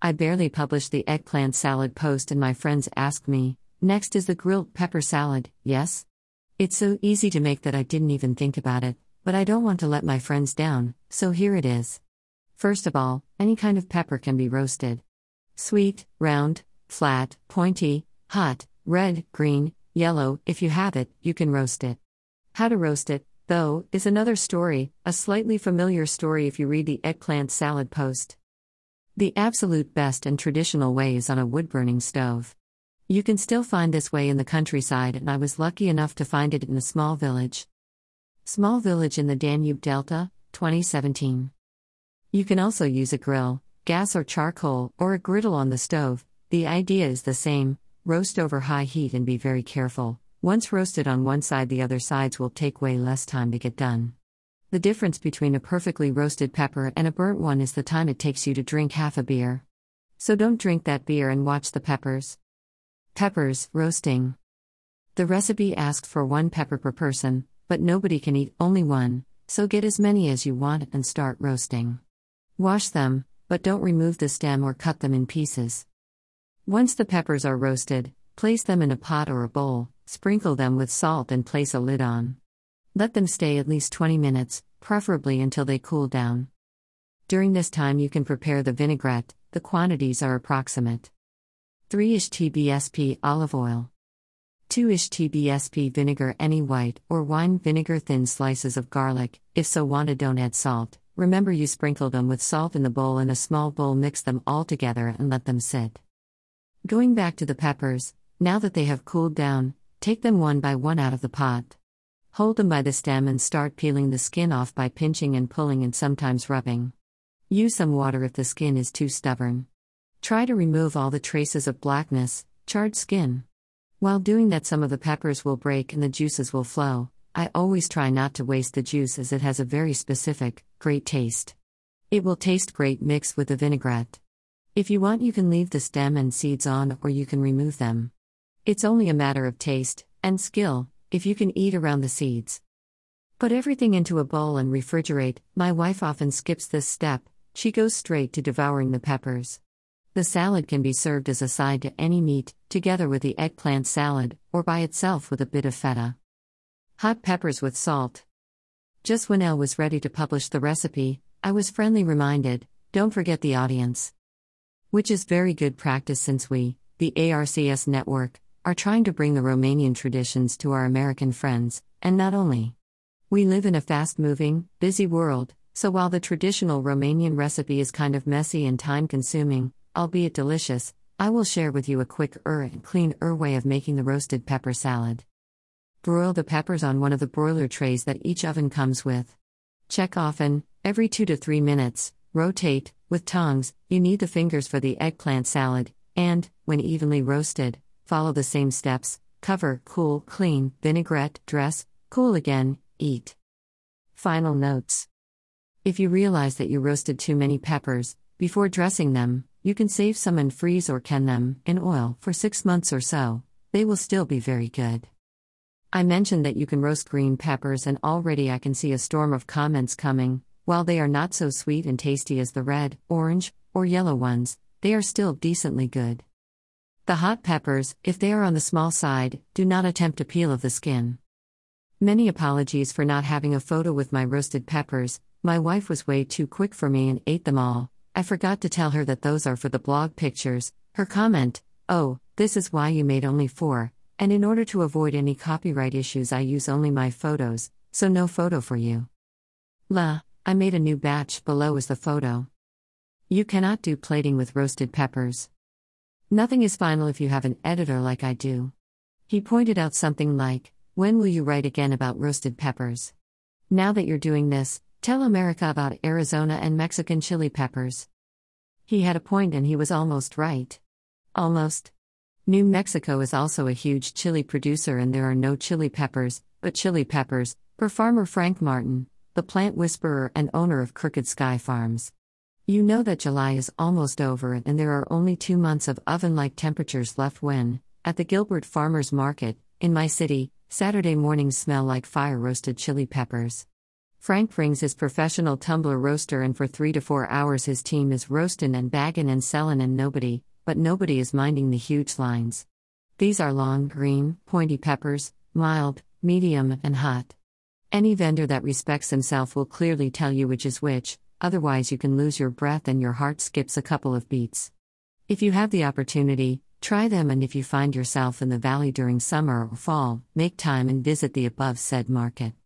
I barely published the eggplant salad post, and my friends asked me, Next is the grilled pepper salad, yes? It's so easy to make that I didn't even think about it, but I don't want to let my friends down, so here it is. First of all, any kind of pepper can be roasted. Sweet, round, flat, pointy, hot, red, green, yellow, if you have it, you can roast it. How to roast it, though, is another story, a slightly familiar story if you read the eggplant salad post. The absolute best and traditional way is on a wood burning stove. You can still find this way in the countryside, and I was lucky enough to find it in a small village. Small village in the Danube Delta, 2017. You can also use a grill, gas or charcoal, or a griddle on the stove. The idea is the same roast over high heat and be very careful. Once roasted on one side, the other sides will take way less time to get done. The difference between a perfectly roasted pepper and a burnt one is the time it takes you to drink half a beer. So don't drink that beer and watch the peppers. Peppers, roasting. The recipe asked for one pepper per person, but nobody can eat only one, so get as many as you want and start roasting. Wash them, but don't remove the stem or cut them in pieces. Once the peppers are roasted, place them in a pot or a bowl, sprinkle them with salt, and place a lid on. Let them stay at least 20 minutes, preferably until they cool down. During this time, you can prepare the vinaigrette, the quantities are approximate 3 ish TBSP olive oil, 2 ish TBSP vinegar, any white or wine vinegar, thin slices of garlic, if so wanted, don't add salt. Remember, you sprinkle them with salt in the bowl in a small bowl, mix them all together, and let them sit. Going back to the peppers, now that they have cooled down, take them one by one out of the pot. Hold them by the stem and start peeling the skin off by pinching and pulling and sometimes rubbing. Use some water if the skin is too stubborn. Try to remove all the traces of blackness, charred skin. While doing that, some of the peppers will break and the juices will flow. I always try not to waste the juice as it has a very specific, great taste. It will taste great mixed with the vinaigrette. If you want, you can leave the stem and seeds on or you can remove them. It's only a matter of taste and skill, if you can eat around the seeds. Put everything into a bowl and refrigerate. My wife often skips this step, she goes straight to devouring the peppers. The salad can be served as a side to any meat, together with the eggplant salad, or by itself with a bit of feta. Hot peppers with salt. Just when Elle was ready to publish the recipe, I was friendly reminded don't forget the audience. Which is very good practice since we, the ARCS network, are trying to bring the Romanian traditions to our American friends, and not only. We live in a fast moving, busy world, so while the traditional Romanian recipe is kind of messy and time consuming, albeit delicious, I will share with you a quick er and clean er way of making the roasted pepper salad. Broil the peppers on one of the broiler trays that each oven comes with. Check often, every 2 to 3 minutes, rotate, with tongs, you need the fingers for the eggplant salad, and, when evenly roasted, follow the same steps cover, cool, clean, vinaigrette, dress, cool again, eat. Final notes If you realize that you roasted too many peppers, before dressing them, you can save some and freeze or can them, in oil, for six months or so. They will still be very good. I mentioned that you can roast green peppers, and already I can see a storm of comments coming. While they are not so sweet and tasty as the red, orange, or yellow ones, they are still decently good. The hot peppers, if they are on the small side, do not attempt to peel of the skin. Many apologies for not having a photo with my roasted peppers. My wife was way too quick for me and ate them all. I forgot to tell her that those are for the blog pictures. Her comment, Oh, this is why you made only four, and in order to avoid any copyright issues, I use only my photos, so no photo for you. La, I made a new batch, below is the photo. You cannot do plating with roasted peppers. Nothing is final if you have an editor like I do. He pointed out something like, When will you write again about roasted peppers? Now that you're doing this, tell America about Arizona and Mexican chili peppers. He had a point and he was almost right. Almost. New Mexico is also a huge chili producer and there are no chili peppers, but chili peppers, per farmer Frank Martin, the plant whisperer and owner of Crooked Sky Farms. You know that July is almost over and there are only two months of oven like temperatures left when, at the Gilbert Farmers Market, in my city, Saturday mornings smell like fire roasted chili peppers. Frank brings his professional tumbler roaster, and for three to four hours his team is roastin' and baggin' and sellin', and nobody, but nobody is minding the huge lines. These are long, green, pointy peppers, mild, medium, and hot. Any vendor that respects himself will clearly tell you which is which, otherwise, you can lose your breath and your heart skips a couple of beats. If you have the opportunity, try them, and if you find yourself in the valley during summer or fall, make time and visit the above said market.